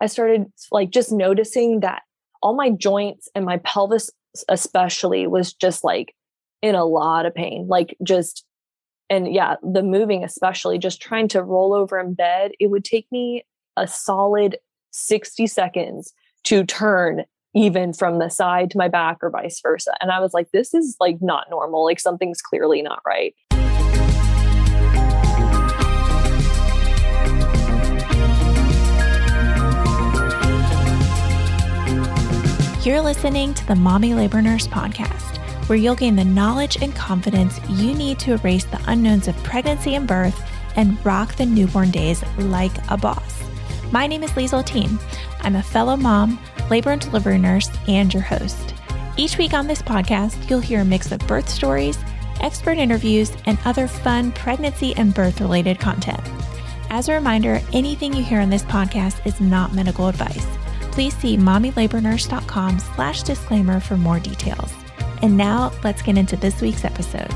I started like just noticing that all my joints and my pelvis especially was just like in a lot of pain. Like just and yeah, the moving especially just trying to roll over in bed, it would take me a solid 60 seconds to turn even from the side to my back or vice versa. And I was like this is like not normal. Like something's clearly not right. You're listening to the Mommy Labor Nurse podcast, where you'll gain the knowledge and confidence you need to erase the unknowns of pregnancy and birth and rock the newborn days like a boss. My name is Liesel Teen. I'm a fellow mom, labor and delivery nurse, and your host. Each week on this podcast, you'll hear a mix of birth stories, expert interviews, and other fun pregnancy and birth related content. As a reminder, anything you hear on this podcast is not medical advice please see mommylabornurse.com slash disclaimer for more details. And now let's get into this week's episode.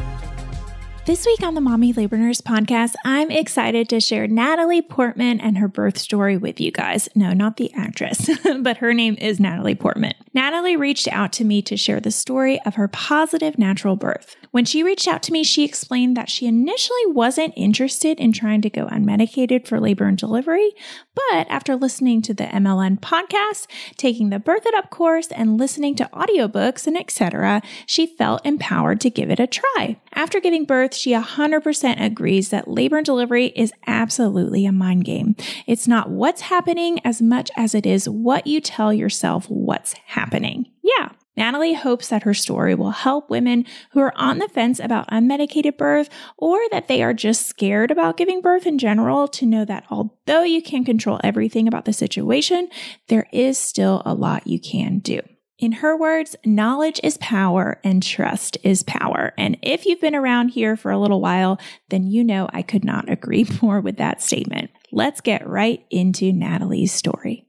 This week on the Mommy Labor Nurse podcast, I'm excited to share Natalie Portman and her birth story with you guys. No, not the actress, but her name is Natalie Portman. Natalie reached out to me to share the story of her positive natural birth. When she reached out to me, she explained that she initially wasn't interested in trying to go unmedicated for labor and delivery, but after listening to the MLN podcast, taking the Birth It Up course, and listening to audiobooks and etc., she felt empowered to give it a try. After giving birth, she 100% agrees that labor and delivery is absolutely a mind game. It's not what's happening as much as it is what you tell yourself what's happening. Yeah. Natalie hopes that her story will help women who are on the fence about unmedicated birth or that they are just scared about giving birth in general to know that although you can't control everything about the situation, there is still a lot you can do. In her words, knowledge is power and trust is power. And if you've been around here for a little while, then you know I could not agree more with that statement. Let's get right into Natalie's story.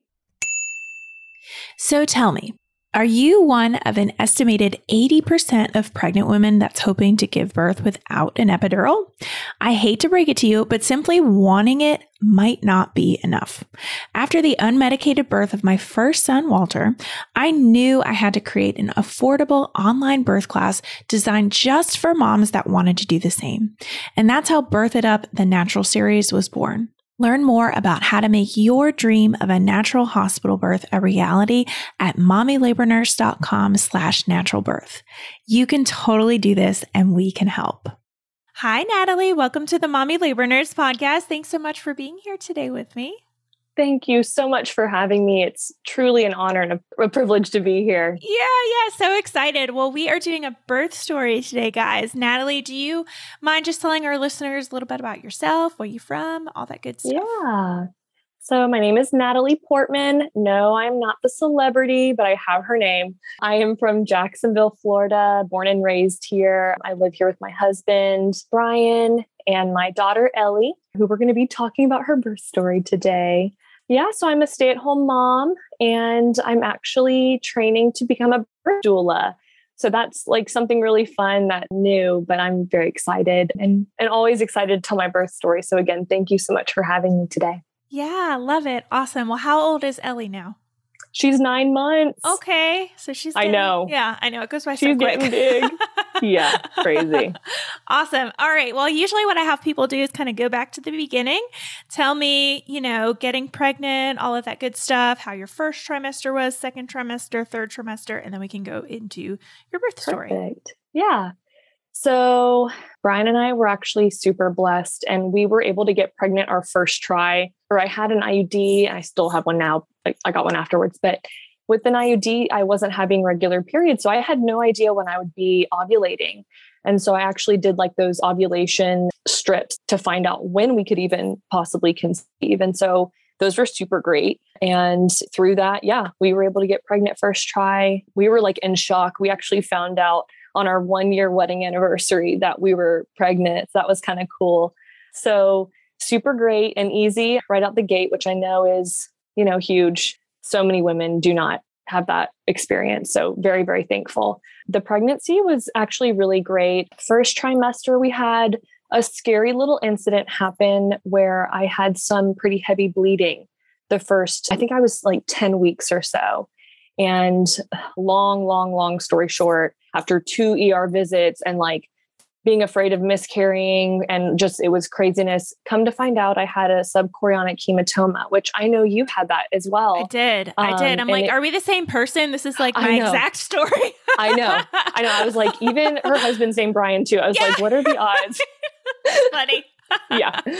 So tell me, are you one of an estimated 80% of pregnant women that's hoping to give birth without an epidural? I hate to break it to you, but simply wanting it might not be enough. After the unmedicated birth of my first son, Walter, I knew I had to create an affordable online birth class designed just for moms that wanted to do the same. And that's how Birth It Up, the natural series, was born. Learn more about how to make your dream of a natural hospital birth a reality at mommylabornurse.com slash natural birth. You can totally do this and we can help. Hi, Natalie. Welcome to the Mommy Labor Nurse podcast. Thanks so much for being here today with me. Thank you so much for having me. It's truly an honor and a, a, privilege to be here. Yeah, yeah, so excited. Well, we are doing a birth story today, guys. Natalie, do you mind just telling our listeners a little bit about yourself, where you from, all that good stuff? Yeah. So, my name is Natalie Portman. No, I'm not the celebrity, but I have her name. I am from Jacksonville, Florida, born and raised here. I live here with my husband, Brian, and my daughter, Ellie, who we're going to be talking about her birth story today yeah, so I'm a stay at home mom and I'm actually training to become a birth doula. So that's like something really fun that new, but I'm very excited and, and always excited to tell my birth story. So again, thank you so much for having me today. Yeah, love it. Awesome. Well, how old is Ellie now? She's nine months. Okay. So she's getting, I know. Yeah, I know. It goes by she's so quick. getting big. yeah, crazy. awesome. All right. Well, usually what I have people do is kind of go back to the beginning. Tell me, you know, getting pregnant, all of that good stuff, how your first trimester was, second trimester, third trimester, and then we can go into your birth story. Perfect. Yeah. So, Brian and I were actually super blessed, and we were able to get pregnant our first try. Or I had an IUD, I still have one now. I got one afterwards, but with an IUD, I wasn't having regular periods. So I had no idea when I would be ovulating. And so I actually did like those ovulation strips to find out when we could even possibly conceive. And so those were super great. And through that, yeah, we were able to get pregnant first try. We were like in shock. We actually found out on our one year wedding anniversary that we were pregnant. So that was kind of cool. So super great and easy right out the gate, which I know is, you know, huge. So many women do not have that experience. So very, very thankful. The pregnancy was actually really great. First trimester, we had a scary little incident happen where I had some pretty heavy bleeding the first, I think I was like 10 weeks or so. And long, long, long story short, after two ER visits and like being afraid of miscarrying and just it was craziness. Come to find out, I had a subchorionic hematoma, which I know you had that as well. I did. I did. I'm um, like, it, are we the same person? This is like my exact story. I know. I know. I was like, even her husband's name Brian too. I was yeah. like, what are the odds? funny. yeah.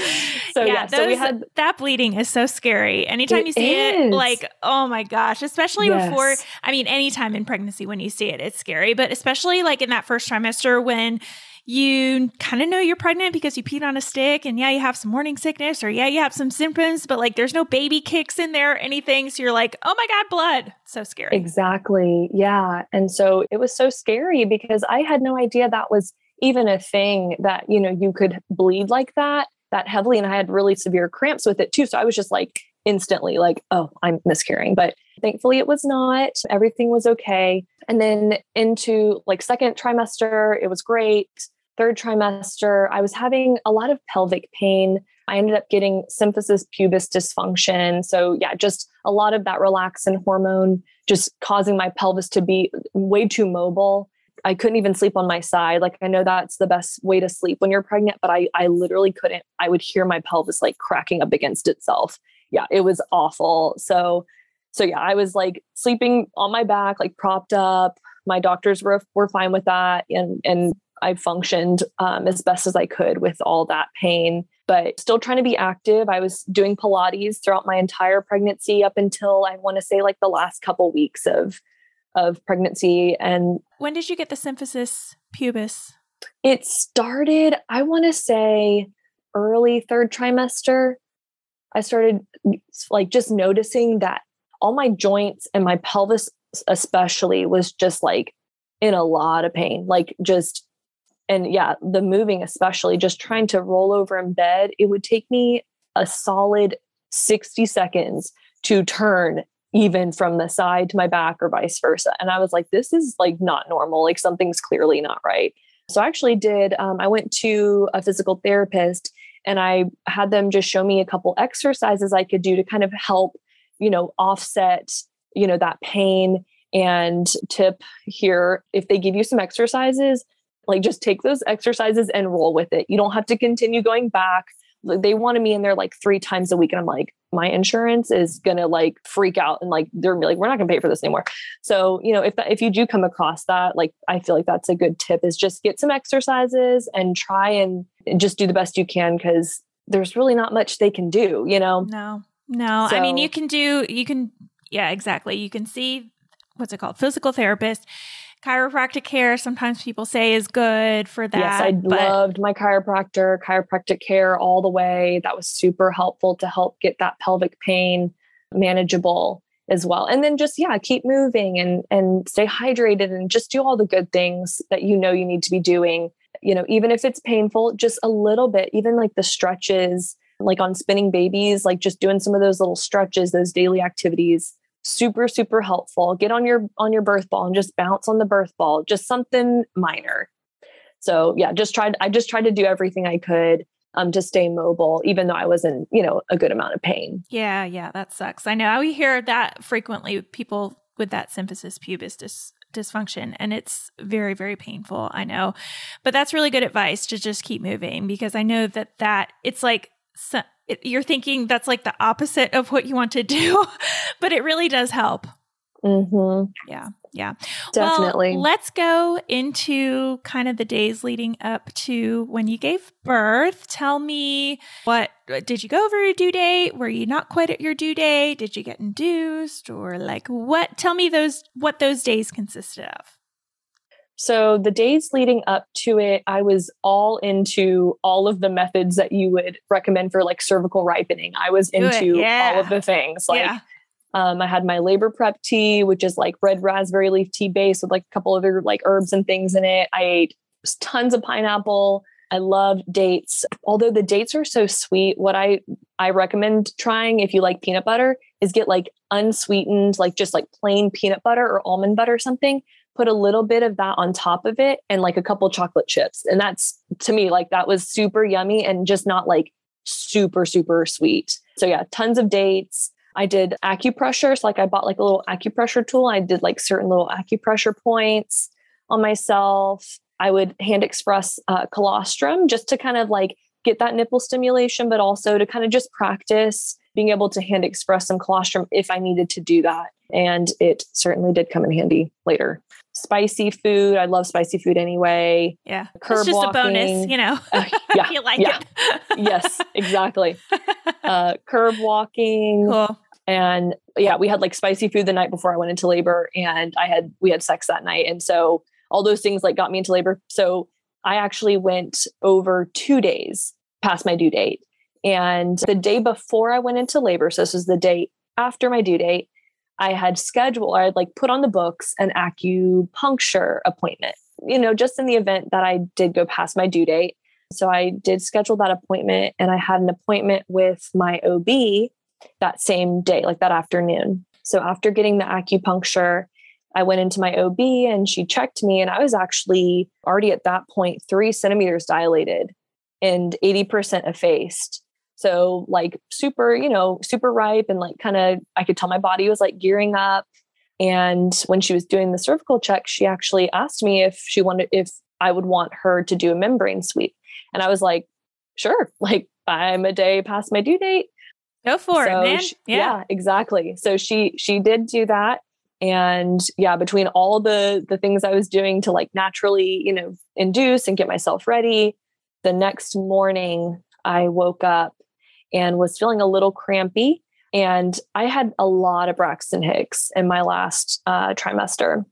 So yeah, yeah those, so we had that bleeding is so scary. Anytime you see is. it, like, oh my gosh, especially yes. before I mean, anytime in pregnancy when you see it, it's scary. But especially like in that first trimester when you kind of know you're pregnant because you peed on a stick and yeah, you have some morning sickness or yeah, you have some symptoms, but like there's no baby kicks in there or anything. So you're like, oh my God, blood. So scary. Exactly. Yeah. And so it was so scary because I had no idea that was even a thing that, you know, you could bleed like that, that heavily. And I had really severe cramps with it too. So I was just like instantly like, oh, I'm miscarrying. But thankfully it was not. Everything was okay. And then into like second trimester, it was great. Third trimester, I was having a lot of pelvic pain. I ended up getting symphysis pubis dysfunction. So, yeah, just a lot of that relaxin hormone just causing my pelvis to be way too mobile. I couldn't even sleep on my side. Like I know that's the best way to sleep when you're pregnant, but I I literally couldn't. I would hear my pelvis like cracking up against itself. Yeah, it was awful. So so yeah, I was like sleeping on my back, like propped up. My doctors were were fine with that, and and I functioned um, as best as I could with all that pain. But still trying to be active. I was doing Pilates throughout my entire pregnancy up until I want to say like the last couple weeks of of pregnancy. And when did you get the symphysis pubis? It started, I want to say, early third trimester. I started like just noticing that all my joints and my pelvis especially was just like in a lot of pain like just and yeah the moving especially just trying to roll over in bed it would take me a solid 60 seconds to turn even from the side to my back or vice versa and i was like this is like not normal like something's clearly not right so i actually did um, i went to a physical therapist and i had them just show me a couple exercises i could do to kind of help you know, offset, you know, that pain and tip here if they give you some exercises, like just take those exercises and roll with it. You don't have to continue going back. They wanted me in there like three times a week. And I'm like, my insurance is gonna like freak out and like they're like, we're not gonna pay for this anymore. So, you know, if that, if you do come across that, like I feel like that's a good tip is just get some exercises and try and just do the best you can because there's really not much they can do, you know? No. No, so, I mean, you can do, you can, yeah, exactly. You can see what's it called? Physical therapist. Chiropractic care, sometimes people say is good for that. Yes, I but- loved my chiropractor, chiropractic care all the way. That was super helpful to help get that pelvic pain manageable as well. And then just yeah, keep moving and and stay hydrated and just do all the good things that you know you need to be doing. You know, even if it's painful, just a little bit, even like the stretches, like on spinning babies, like just doing some of those little stretches, those daily activities, super, super helpful. Get on your on your birth ball and just bounce on the birth ball, just something minor. So yeah, just tried, I just tried to do everything I could um, to stay mobile, even though I was in, you know, a good amount of pain. Yeah, yeah, that sucks. I know we hear that frequently people with that symphysis pubis dis- dysfunction and it's very very painful i know but that's really good advice to just keep moving because i know that that it's like so it, you're thinking that's like the opposite of what you want to do, but it really does help. Mm-hmm. Yeah. Yeah. Definitely. Well, let's go into kind of the days leading up to when you gave birth. Tell me what did you go over your due date? Were you not quite at your due date? Did you get induced or like what? Tell me those what those days consisted of. So the days leading up to it, I was all into all of the methods that you would recommend for like cervical ripening. I was into yeah. all of the things. Like yeah. um, I had my labor prep tea, which is like red raspberry leaf tea base with like a couple other like herbs and things in it. I ate tons of pineapple. I love dates. Although the dates are so sweet, what I I recommend trying if you like peanut butter is get like unsweetened, like just like plain peanut butter or almond butter or something put a little bit of that on top of it and like a couple chocolate chips. And that's to me, like that was super yummy and just not like super, super sweet. So yeah, tons of dates. I did acupressure. So like I bought like a little acupressure tool. I did like certain little acupressure points on myself. I would hand express uh, colostrum just to kind of like get that nipple stimulation, but also to kind of just practice being able to hand express some colostrum if I needed to do that. And it certainly did come in handy later spicy food. I love spicy food anyway. Yeah. Curb it's just walking. a bonus, you know. Uh, yeah. you like yeah. it. yes, exactly. Uh, curb walking. Cool. And yeah, we had like spicy food the night before I went into labor and I had, we had sex that night. And so all those things like got me into labor. So I actually went over two days past my due date. And the day before I went into labor, so this was the day after my due date, I had scheduled, I had like put on the books an acupuncture appointment, you know, just in the event that I did go past my due date. So I did schedule that appointment and I had an appointment with my OB that same day, like that afternoon. So after getting the acupuncture, I went into my OB and she checked me, and I was actually already at that point three centimeters dilated and 80% effaced. So like super, you know, super ripe and like kind of I could tell my body was like gearing up. And when she was doing the cervical check, she actually asked me if she wanted if I would want her to do a membrane sweep. And I was like, sure, like I'm a day past my due date. Go for so it, man. She, yeah. yeah, exactly. So she she did do that and yeah between all the the things i was doing to like naturally you know induce and get myself ready the next morning i woke up and was feeling a little crampy. And I had a lot of Braxton Hicks in my last uh, trimester.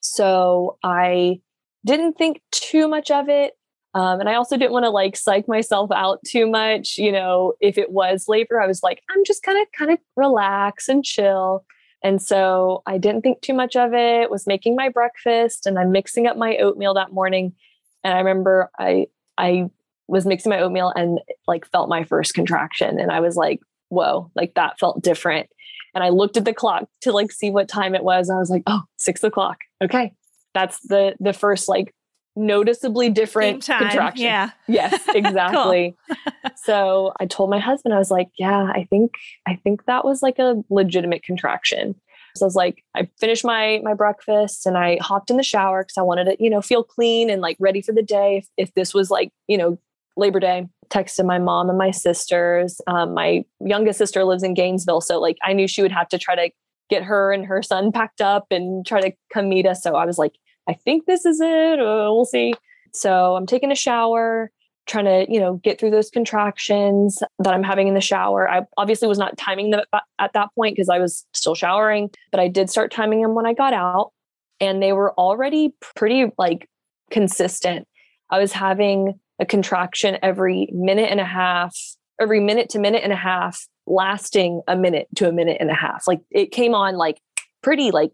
So I didn't think too much of it. Um, and I also didn't want to like psych myself out too much. You know, if it was labor, I was like, I'm just kind of kind of relax and chill. And so I didn't think too much of it, was making my breakfast and I'm mixing up my oatmeal that morning. And I remember I I was mixing my oatmeal and like felt my first contraction. And I was like, whoa, like that felt different. And I looked at the clock to like see what time it was. I was like, oh, six o'clock. Okay. That's the the first like noticeably different contraction. Yeah. Yes, exactly. so I told my husband, I was like, yeah, I think I think that was like a legitimate contraction. So I was like, I finished my my breakfast and I hopped in the shower because I wanted to, you know, feel clean and like ready for the day. If, if this was like, you know, Labor Day, texted my mom and my sisters. Um, my youngest sister lives in Gainesville. So, like, I knew she would have to try to get her and her son packed up and try to come meet us. So, I was like, I think this is it. Uh, we'll see. So, I'm taking a shower, trying to, you know, get through those contractions that I'm having in the shower. I obviously was not timing them at that point because I was still showering, but I did start timing them when I got out. And they were already pretty like consistent. I was having a contraction every minute and a half, every minute to minute and a half, lasting a minute to a minute and a half. Like it came on like pretty like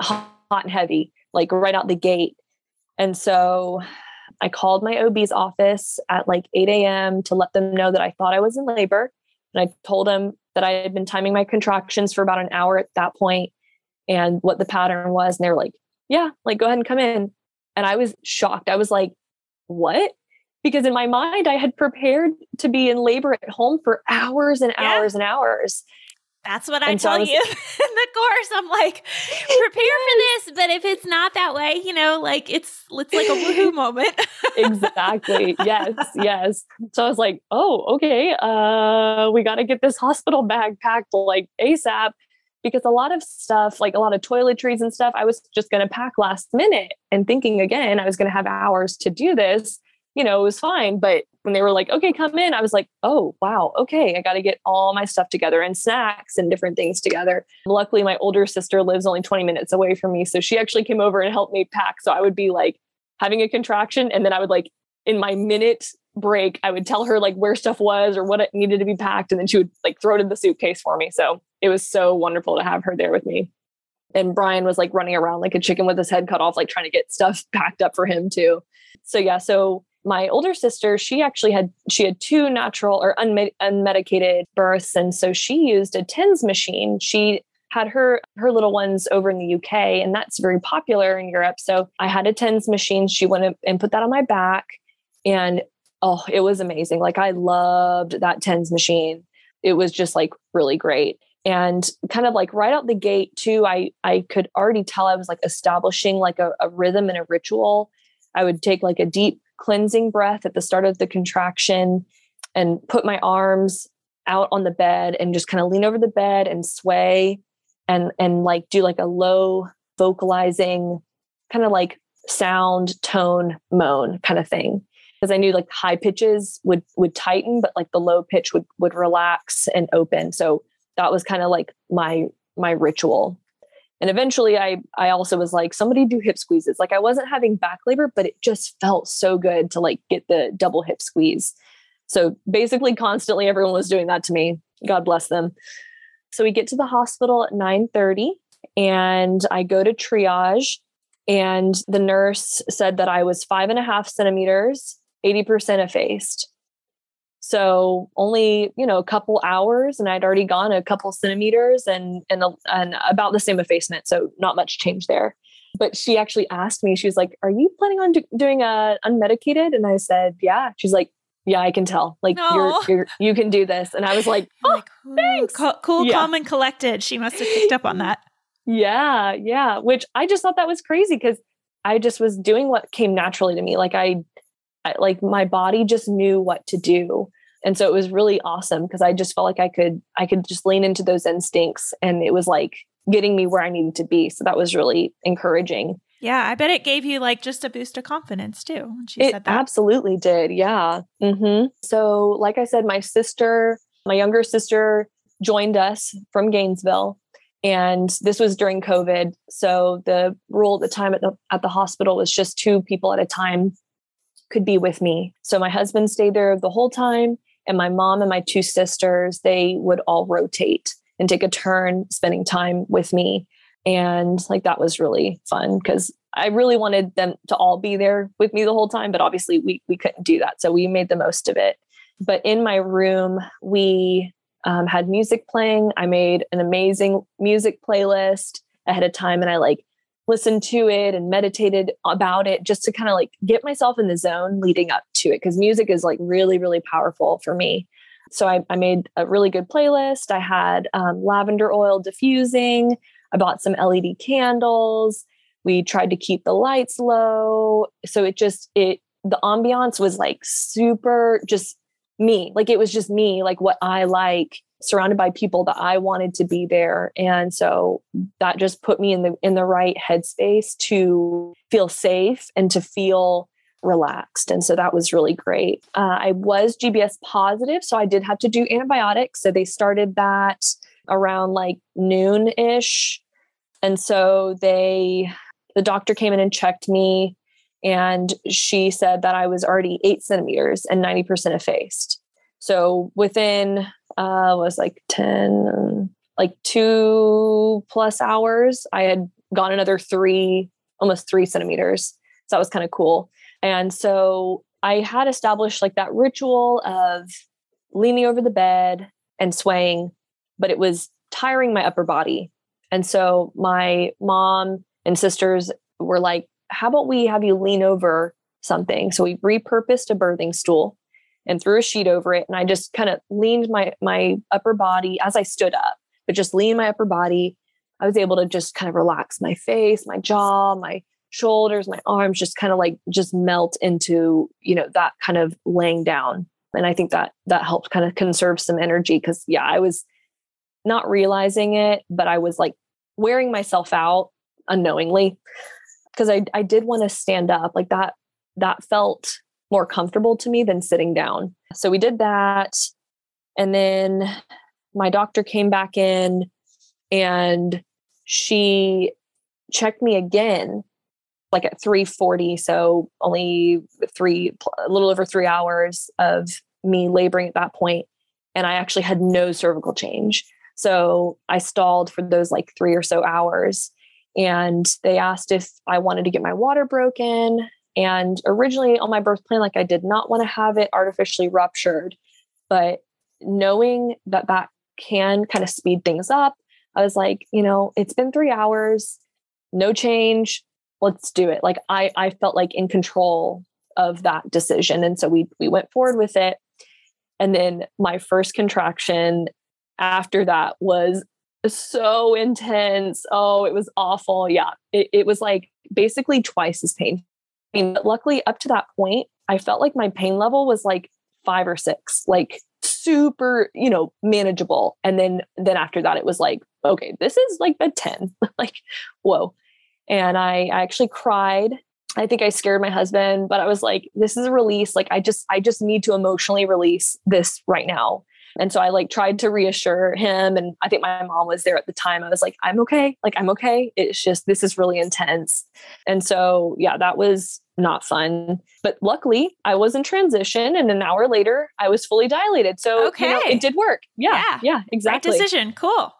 hot and heavy, like right out the gate. And so I called my OB's office at like 8 a.m. to let them know that I thought I was in labor. And I told them that I had been timing my contractions for about an hour at that point and what the pattern was. And they were like, yeah, like go ahead and come in. And I was shocked. I was like, what? Because in my mind I had prepared to be in labor at home for hours and yeah. hours and hours. That's what I and tell so I was, you in the course. I'm like, prepare yes. for this, but if it's not that way, you know, like it's it's like a woohoo moment. exactly. Yes, yes. So I was like, oh, okay. Uh, we got to get this hospital bag packed like ASAP because a lot of stuff, like a lot of toiletries and stuff, I was just going to pack last minute and thinking again, I was going to have hours to do this you know, it was fine. But when they were like, okay, come in, I was like, oh, wow, okay, I got to get all my stuff together and snacks and different things together. Luckily, my older sister lives only 20 minutes away from me. So she actually came over and helped me pack. So I would be like having a contraction. And then I would like, in my minute break, I would tell her like where stuff was or what it needed to be packed. And then she would like throw it in the suitcase for me. So it was so wonderful to have her there with me. And Brian was like running around like a chicken with his head cut off, like trying to get stuff packed up for him too. So yeah, so my older sister, she actually had she had two natural or unmed- unmedicated births, and so she used a TENS machine. She had her her little ones over in the UK, and that's very popular in Europe. So I had a TENS machine. She went and put that on my back, and oh, it was amazing. Like I loved that TENS machine. It was just like really great. And kind of like right out the gate too, I I could already tell I was like establishing like a, a rhythm and a ritual. I would take like a deep cleansing breath at the start of the contraction and put my arms out on the bed and just kind of lean over the bed and sway and and like do like a low vocalizing kind of like sound tone moan kind of thing. Because i knew like high pitches would would tighten but like the low pitch would would relax and open. So that was kind of like my my ritual and eventually I I also was like, somebody do hip squeezes. Like I wasn't having back labor, but it just felt so good to like get the double hip squeeze. So basically constantly everyone was doing that to me. God bless them. So we get to the hospital at 9:30 and I go to triage. And the nurse said that I was five and a half centimeters, 80% effaced. So only, you know, a couple hours and I'd already gone a couple centimeters and and, and about the same effacement. So not much change there. But she actually asked me, she was like, are you planning on do- doing a unmedicated? And I said, yeah. She's like, yeah, I can tell. Like you're, you're, you can do this. And I was like, oh, like, thanks. Cool, cool yeah. calm, and collected. She must have picked up on that. Yeah, yeah. Which I just thought that was crazy because I just was doing what came naturally to me. Like I, I, like my body just knew what to do and so it was really awesome because i just felt like i could i could just lean into those instincts and it was like getting me where i needed to be. So that was really encouraging. Yeah i bet it gave you like just a boost of confidence too she it said that. absolutely did yeah. Mm-hmm. so like i said my sister my younger sister joined us from gainesville and this was during covid. So the rule at the time at the at the hospital was just two people at a time could be with me. So my husband stayed there the whole time and my mom and my two sisters they would all rotate and take a turn spending time with me. And like that was really fun because i really wanted them to all be there with me the whole time but obviously we we couldn't do that so we made the most of it. But in my room we um, had music playing. I made an amazing music playlist ahead of time and i like listened to it and meditated about it just to kind of like get myself in the zone leading up to it because music is like really really powerful for me. So I, I made a really good playlist. I had um, lavender oil diffusing. I bought some led candles. We tried to keep the lights low. So it just it the ambiance was like super just me like it was just me like what i like surrounded by people that I wanted to be there. And so that just put me in the in the right headspace to feel safe and to feel relaxed. And so that was really great. Uh, I was GBS positive, so I did have to do antibiotics. So they started that around like noon ish. And so they, the doctor came in and checked me, and she said that I was already eight centimeters and 90% effaced. So within uh was like 10 like 2 plus hours I had gone another 3 almost 3 centimeters. So that was kind of cool. And so I had established like that ritual of leaning over the bed and swaying, but it was tiring my upper body. And so my mom and sisters were like, how about we have you lean over something? So we repurposed a birthing stool and threw a sheet over it. And I just kind of leaned my my upper body as I stood up, but just leaned my upper body. I was able to just kind of relax my face, my jaw, my shoulders, my arms, just kind of like just melt into, you know, that kind of laying down. And I think that that helped kind of conserve some energy because yeah, I was not realizing it, but I was like wearing myself out unknowingly because I, I did want to stand up like that that felt more comfortable to me than sitting down. So we did that. And then my doctor came back in and she checked me again like at 340 so only three a little over three hours of me laboring at that point and i actually had no cervical change so i stalled for those like three or so hours and they asked if i wanted to get my water broken. And originally on my birth plan like i did not want to have it artificially ruptured but knowing that that can kind of speed things up i was like you know it's been three hours no change let's do it. Like i i felt like in control of that decision and so we we went forward with it. And then my first contraction after that was so intense. Oh it was awful. Yeah it, it was like basically twice as painful. Mean, luckily up to that point i felt like my pain level was like five or six like super you know manageable. And then then after that it was like okay this is like a 10 like whoa. And I, I actually cried. I think i scared my husband but i was like this is a release. Like i just i just need to emotionally release this right now and so i like tried to reassure him and i think my mom was there at the time. I was like i'm okay. Like i'm okay. It's just this is really intense. And so yeah that was not fun. But luckily i was in transition and an hour later i was fully dilated. So okay. you know, it did work. Yeah. Yeah, yeah exactly. right decision. Cool.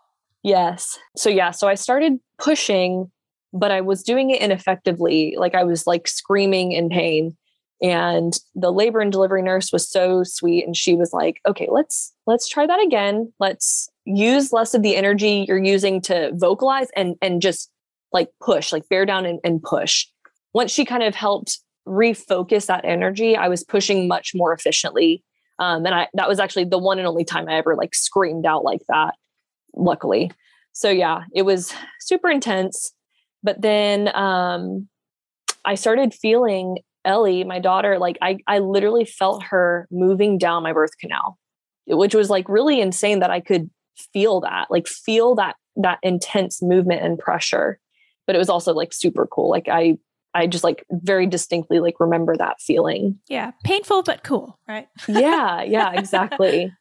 Yes. So yeah. So i started pushing but I was doing it ineffectively. Like I was like screaming in pain. And the labor and delivery nurse was so sweet. And she was like, okay, let's let's try that again. Let's use less of the energy you're using to vocalize and and just like push, like bear down and, and push. Once she kind of helped refocus that energy, I was pushing much more efficiently. Um, and I that was actually the one and only time I ever like screamed out like that, luckily. So yeah, it was super intense. But then um, I started feeling Ellie, my daughter, like I, I literally felt her moving down my birth canal, which was like really insane that I could feel that, like feel that that intense movement and pressure. But it was also like super cool. Like I I just like very distinctly like remember that feeling. Yeah. Painful but cool, right? yeah, yeah, exactly.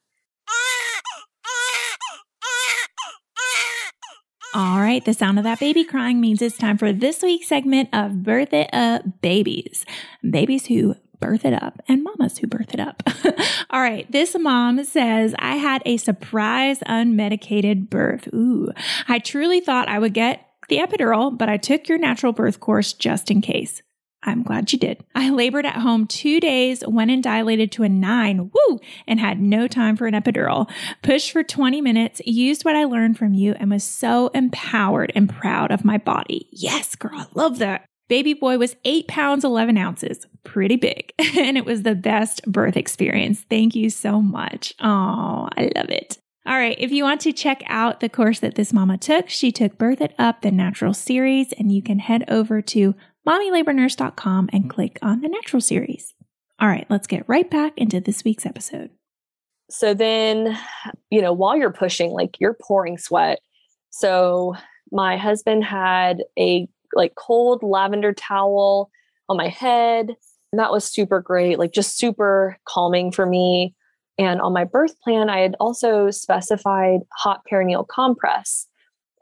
All right, the sound of that baby crying means it's time for this week's segment of Birth It Up Babies. Babies who birth it up and mamas who birth it up. All right, this mom says, I had a surprise unmedicated birth. Ooh, I truly thought I would get the epidural, but I took your natural birth course just in case. I'm glad you did. I labored at home two days, went and dilated to a nine, woo, and had no time for an epidural. Pushed for 20 minutes, used what I learned from you, and was so empowered and proud of my body. Yes, girl, I love that. Baby boy was eight pounds, 11 ounces, pretty big. and it was the best birth experience. Thank you so much. Oh, I love it. All right, if you want to check out the course that this mama took, she took Birth It Up, the natural series, and you can head over to mommylabornurse.com and click on the natural series. All right, let's get right back into this week's episode. So then, you know, while you're pushing, like you're pouring sweat. So my husband had a like cold lavender towel on my head. And that was super great, like just super calming for me. And on my birth plan, I had also specified hot perineal compress.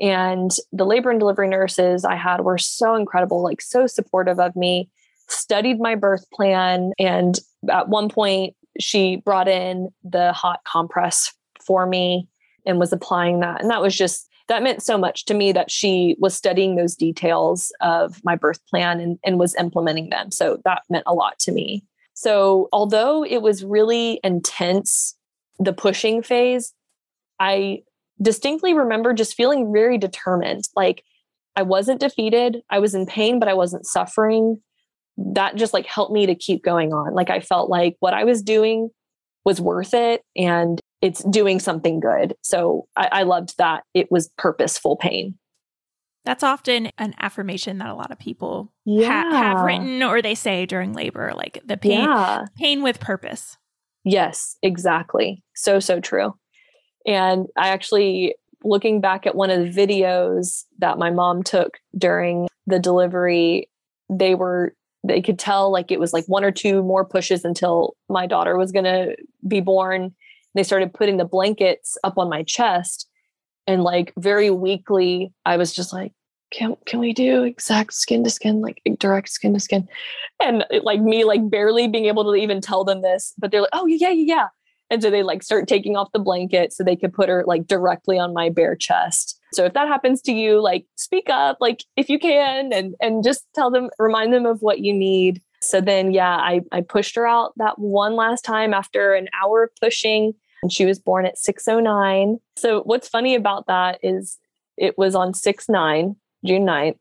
And the labor and delivery nurses I had were so incredible, like so supportive of me, studied my birth plan. And at one point, she brought in the hot compress for me and was applying that. And that was just, that meant so much to me that she was studying those details of my birth plan and, and was implementing them. So that meant a lot to me. So although it was really intense, the pushing phase, I distinctly remember just feeling very determined. Like I wasn't defeated. I was in pain, but I wasn't suffering. That just like helped me to keep going on. Like I felt like what I was doing was worth it and it's doing something good. So I, I loved that it was purposeful pain. That's often an affirmation that a lot of people yeah. ha- have written or they say during labor, like the pain, yeah. pain with purpose. Yes, exactly. So, so true. And I actually, looking back at one of the videos that my mom took during the delivery, they were they could tell like it was like one or two more pushes until my daughter was going to be born. They started putting the blankets up on my chest. And like very weakly, I was just like, can, can we do exact skin to skin, like direct skin to skin? And like me, like barely being able to even tell them this, but they're like, oh, yeah, yeah, yeah. And so they like start taking off the blanket so they could put her like directly on my bare chest. So if that happens to you, like speak up, like if you can, and and just tell them, remind them of what you need. So then, yeah, I I pushed her out that one last time after an hour of pushing, and she was born at 6:09. So what's funny about that is it was on 6/9, June 9th,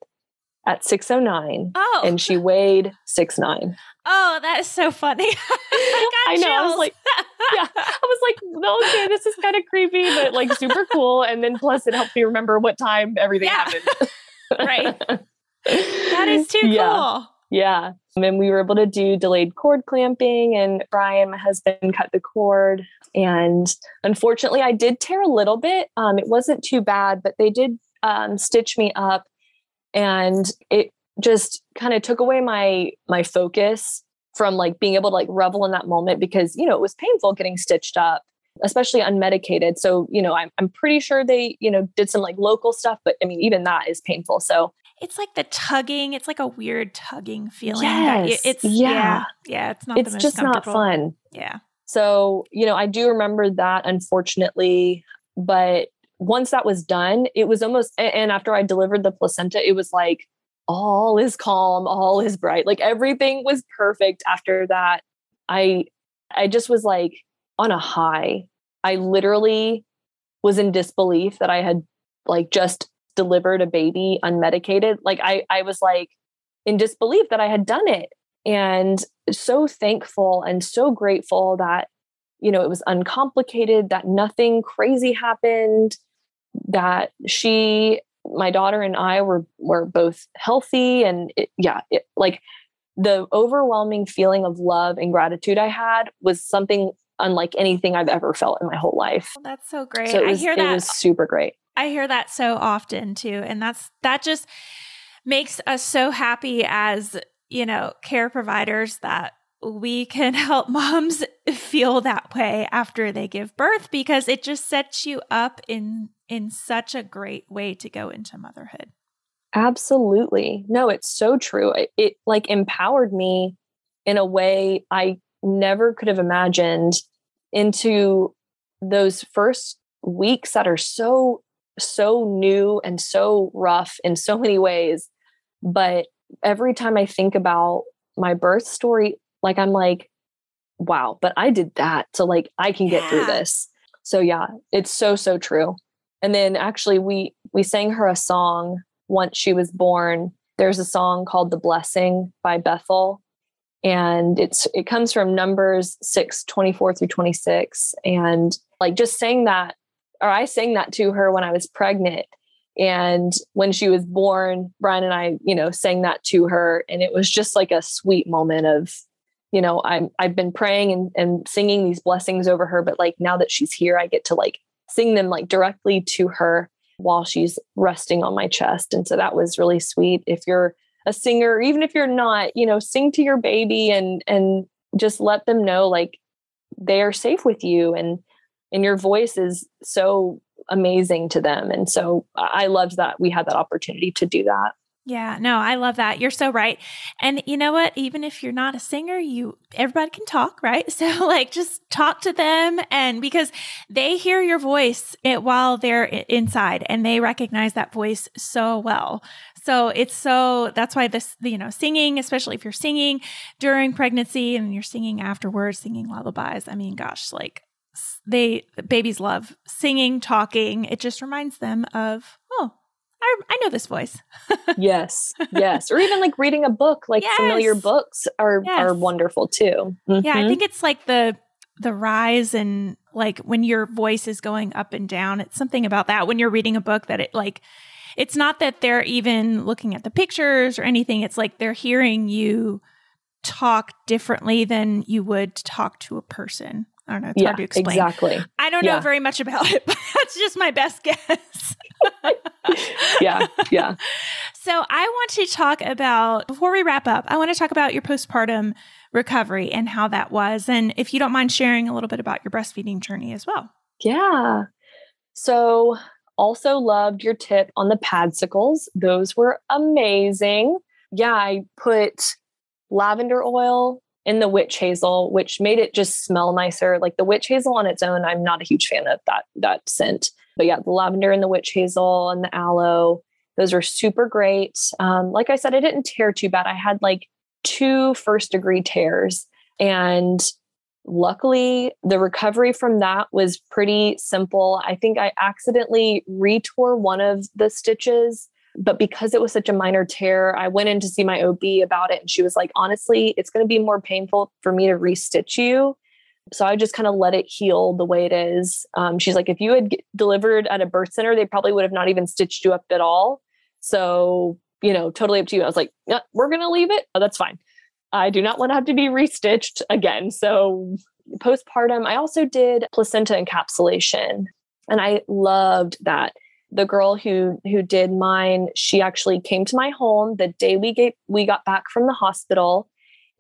at 609 oh. and she weighed six nine. Oh, that is so funny. I, I know. I was like, yeah, I was like, okay, this is kind of creepy, but like super cool. And then plus it helped me remember what time everything yeah. happened. right. That is too yeah. cool. Yeah. And we were able to do delayed cord clamping, and Brian, my husband, cut the cord. And unfortunately, I did tear a little bit. Um, it wasn't too bad, but they did um, stitch me up and it just kind of took away my my focus from like being able to like revel in that moment because you know it was painful getting stitched up especially unmedicated. So you know I'm, I'm pretty sure they you know did some like local stuff but i mean even that is painful. So it's like the tugging it's like a weird tugging feeling yes, it's yeah yeah, yeah it's not it's just not fun. Yeah. So you know i do remember that unfortunately but once that was done, it was almost, and after I delivered the placenta, it was like all is calm, all is bright. Like everything was perfect after that. I, I just was like on a high. I literally was in disbelief that I had like just delivered a baby unmedicated. Like I, I was like in disbelief that I had done it and so thankful and so grateful that you know it was uncomplicated that nothing crazy happened that she my daughter and I were were both healthy and it, yeah it, like the overwhelming feeling of love and gratitude I had was something unlike anything I've ever felt in my whole life. Oh, that's so great. So was, I hear that. It was super great. I hear that so often too. And that's, that just makes us so happy as, you know, care providers that we can help moms feel that way after they give birth because it just sets you up in in such a great way to go into motherhood. Absolutely. No, it's so true. It, it like empowered me in a way I never could have imagined into those first weeks that are so so new and so rough in so many ways but every time i think about my birth story like i'm like wow but i did that so like i can get yeah. through this. So yeah it's so so true. And then actually we we sang her a song once she was born. There's a song called the blessing by bethel and it's it comes from numbers 6 24 through 26 and like just saying that or i sang that to her when i was pregnant and when she was born brian and i you know sang that to her and it was just like a sweet moment of you know i'm i've been praying and, and singing these blessings over her but like now that she's here i get to like sing them like directly to her while she's resting on my chest. And so that was really sweet. If you're a singer, even if you're not, you know, sing to your baby and and just let them know like they are safe with you and and your voice is so amazing to them. And so I loved that we had that opportunity to do that. Yeah, no, I love that. You're so right. And you know what? Even if you're not a singer, you everybody can talk, right? So like just talk to them and because they hear your voice it, while they're inside and they recognize that voice so well. So it's so that's why this, you know, singing, especially if you're singing during pregnancy and you're singing afterwards, singing lullabies. I mean, gosh, like they babies love singing, talking. It just reminds them of, oh, I, I know this voice. yes, yes, or even like reading a book, like yes. familiar books are yes. are wonderful too. Mm-hmm. Yeah, I think it's like the the rise and like when your voice is going up and down. It's something about that when you're reading a book that it like it's not that they're even looking at the pictures or anything. It's like they're hearing you talk differently than you would talk to a person. I don't know. It's yeah, hard to explain. Exactly. I don't yeah. know very much about it, but that's just my best guess. yeah. Yeah. So So I want to talk about, before we wrap up, I want to talk about your postpartum recovery and how that was. And if you don't mind sharing a little bit about your breastfeeding journey as well. Yeah. So also loved your tip on the padsicles. Those were amazing. Yeah, I put lavender oil in the witch hazel, which made it just smell nicer. Like the witch hazel on its own, I'm not a huge fan of that that scent. But yeah, the lavender and the witch hazel and the aloe, those are super great. Um, like I said, I didn't tear too bad. I had like two first degree tears, and luckily the recovery from that was pretty simple. I think I accidentally retore one of the stitches but because it was such a minor tear, I went in to see my OB about it. And she was like, honestly, it's going to be more painful for me to restitch you. So I just kind of let it heal the way it is. Um, she's like, if you had delivered at a birth center, they probably would have not even stitched you up at all. So, you know, totally up to you. I was like, yeah, we're going to leave it. Oh, that's fine. I do not want to have to be restitched again. So, postpartum, I also did placenta encapsulation and I loved that the girl who who did mine she actually came to my home the day we get we got back from the hospital.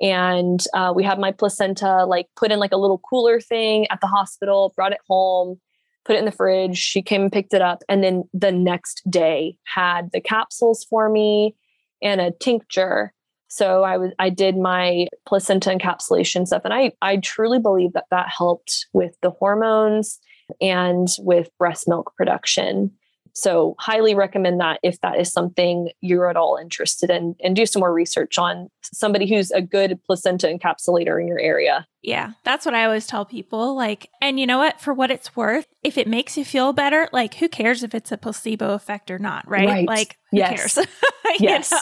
And uh, we had my placenta like put in like a little cooler thing at the hospital brought it home put it in the fridge. She came and picked it up. And then the next day had the capsules for me and a tincture. So i was i did my placenta encapsulation stuff. And i i truly believe that that helped with the hormones and with breast milk production so, highly recommend that if that is something you're at all interested in, and do some more research on somebody who's a good placenta encapsulator in your area. Yeah, that's what I always tell people. Like, and you know what? For what it's worth, if it makes you feel better, like, who cares if it's a placebo effect or not, right? right. Like, who yes. cares? yes. Know?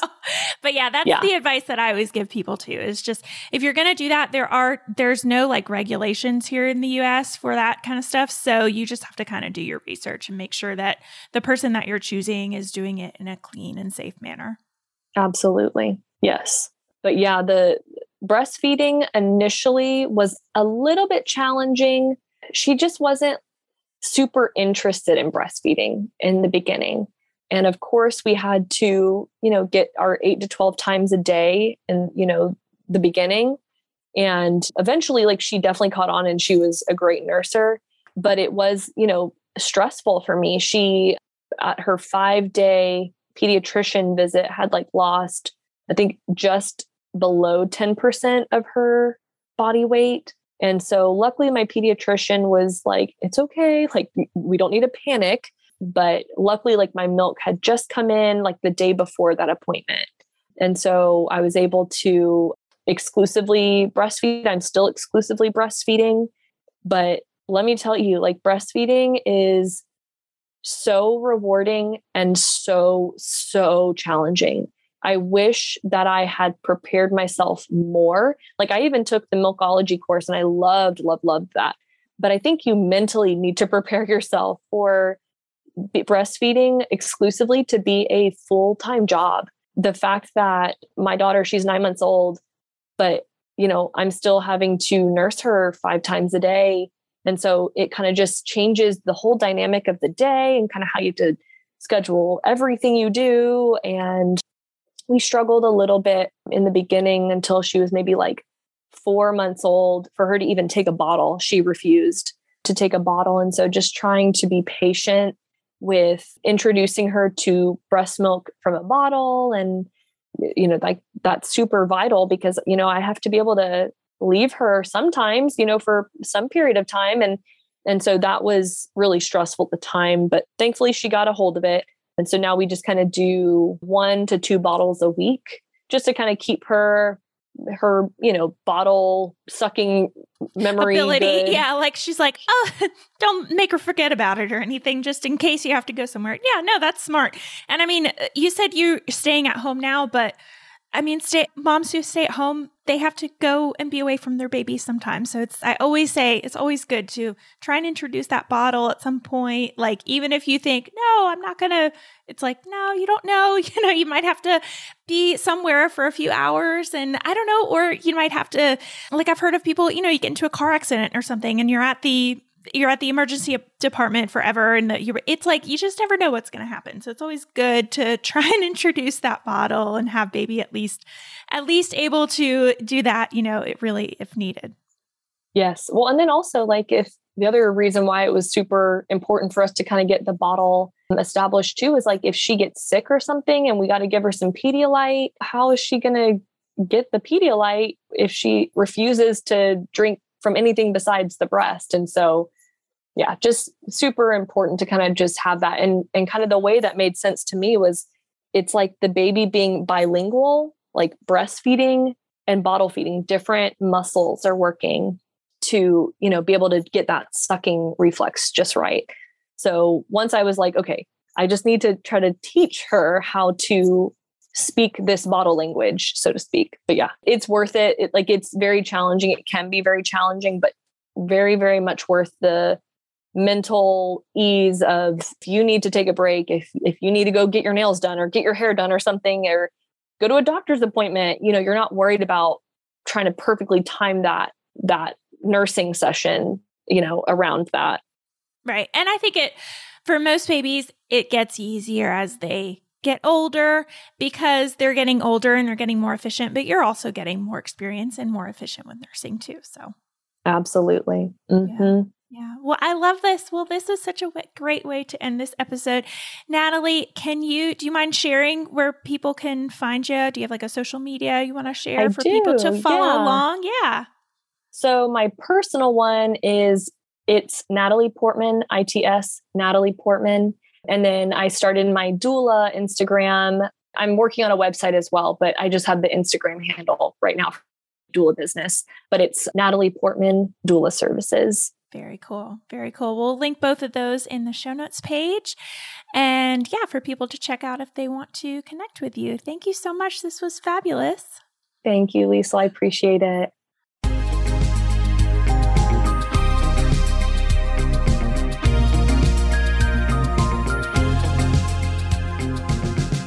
But yeah, that's yeah. the advice that I always give people too is just if you're going to do that, there are, there's no like regulations here in the US for that kind of stuff. So you just have to kind of do your research and make sure that the person that you're choosing is doing it in a clean and safe manner. Absolutely. Yes. But yeah, the breastfeeding initially was a little bit challenging. She just wasn't super interested in breastfeeding in the beginning. And of course, we had to, you know, get our eight to 12 times a day in, you know, the beginning. And eventually, like, she definitely caught on and she was a great nurser. But it was, you know, stressful for me. She, at her five day pediatrician visit, had like lost, I think, just below 10% of her body weight. And so luckily my pediatrician was like, it's okay. Like we don't need to panic. But luckily, like my milk had just come in like the day before that appointment. And so I was able to exclusively breastfeed. I'm still exclusively breastfeeding. But let me tell you, like breastfeeding is so rewarding and so, so challenging. I wish that I had prepared myself more. Like I even took the milkology course and I loved, loved, loved that. But I think you mentally need to prepare yourself for breastfeeding exclusively to be a full time job. The fact that my daughter, she's nine months old, but you know, I'm still having to nurse her five times a day. And so it kind of just changes the whole dynamic of the day and kind of how you have to schedule everything you do. And we struggled a little bit in the beginning until she was maybe like four months old for her to even take a bottle. She refused to take a bottle. And so just trying to be patient with introducing her to breast milk from a bottle and you know like that's super vital because you know I have to be able to leave her sometimes you know for some period of time and and so that was really stressful at the time but thankfully she got a hold of it and so now we just kind of do one to two bottles a week just to kind of keep her her you know bottle sucking memory ability good. yeah like she's like oh don't make her forget about it or anything just in case you have to go somewhere yeah no that's smart and i mean uh, you said you're staying at home now but I mean, stay moms who stay at home, they have to go and be away from their babies sometimes. So it's I always say it's always good to try and introduce that bottle at some point. Like even if you think, no, I'm not gonna, it's like, no, you don't know. You know, you might have to be somewhere for a few hours and I don't know, or you might have to like I've heard of people, you know, you get into a car accident or something and you're at the you're at the emergency department forever and you it's like you just never know what's going to happen. So it's always good to try and introduce that bottle and have baby at least at least able to do that you know it really if needed. Yes. Well and then also like if the other reason why it was super important for us to kind of get the bottle um, established too is like if she gets sick or something and we got to give her some Pedialyte, how is she going to get the Pedialyte if she refuses to drink from anything besides the breast? And so, yeah, just super important to kind of just have that. And and kind of the way that made sense to me was it's like the baby being bilingual, like breastfeeding and bottle feeding, different muscles are working to, you know, be able to get that sucking reflex just right. So once I was like, okay, I just need to try to teach her how to speak this bottle language, so to speak. But yeah, it's worth it. it. Like it's very challenging. It can be very challenging, but very, very much worth the mental ease of if you need to take a break, if if you need to go get your nails done or get your hair done or something, or go to a doctor's appointment, you know, you're not worried about trying to perfectly time that that nursing session, you know, around that. Right. And I think it, for most babies, it gets easier as they get older because they're getting older and they're getting more efficient, but you're also getting more experience and more efficient with nursing too. So, absolutely. Mm-hmm. Yeah. Yeah. Well, I love this. Well, this was such a great way to end this episode. Natalie, can you, do you mind sharing where people can find you? Do you have like a social media you want to share I for do. people to follow Yeah. along? Yeah. So my personal one is it's Natalie Portman, ITS Natalie Portman. And then I started my doula Instagram. I'm working on a website as well, but I just have the Instagram handle right now for doula business. But it's Natalie Portman Doula Services. Very cool. Very cool. We'll link both of those in the show notes page. And yeah, for people to check out if they want to connect with you. Thank you so much. This was fabulous. Thank you, Liesel. I appreciate it.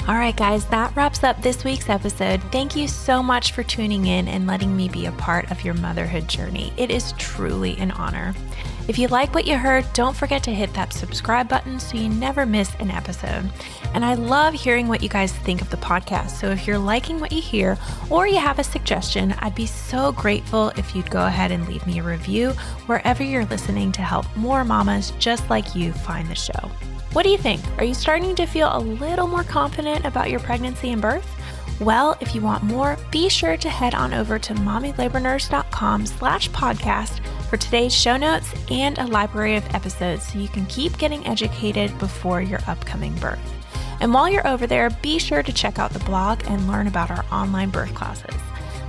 All right, guys, that wraps up this week's episode. Thank you so much for tuning in and letting me be a part of your motherhood journey. It is truly an honor. If you like what you heard, don't forget to hit that subscribe button so you never miss an episode. And I love hearing what you guys think of the podcast. So if you're liking what you hear or you have a suggestion, I'd be so grateful if you'd go ahead and leave me a review wherever you're listening to help more mamas just like you find the show. What do you think? Are you starting to feel a little more confident about your pregnancy and birth? Well, if you want more, be sure to head on over to mommylabornurse.com slash podcast for today's show notes and a library of episodes so you can keep getting educated before your upcoming birth. And while you're over there, be sure to check out the blog and learn about our online birth classes.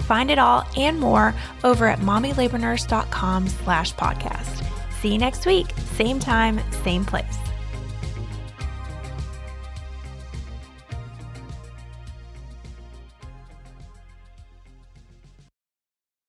Find it all and more over at mommylabornurse.com slash podcast. See you next week, same time, same place.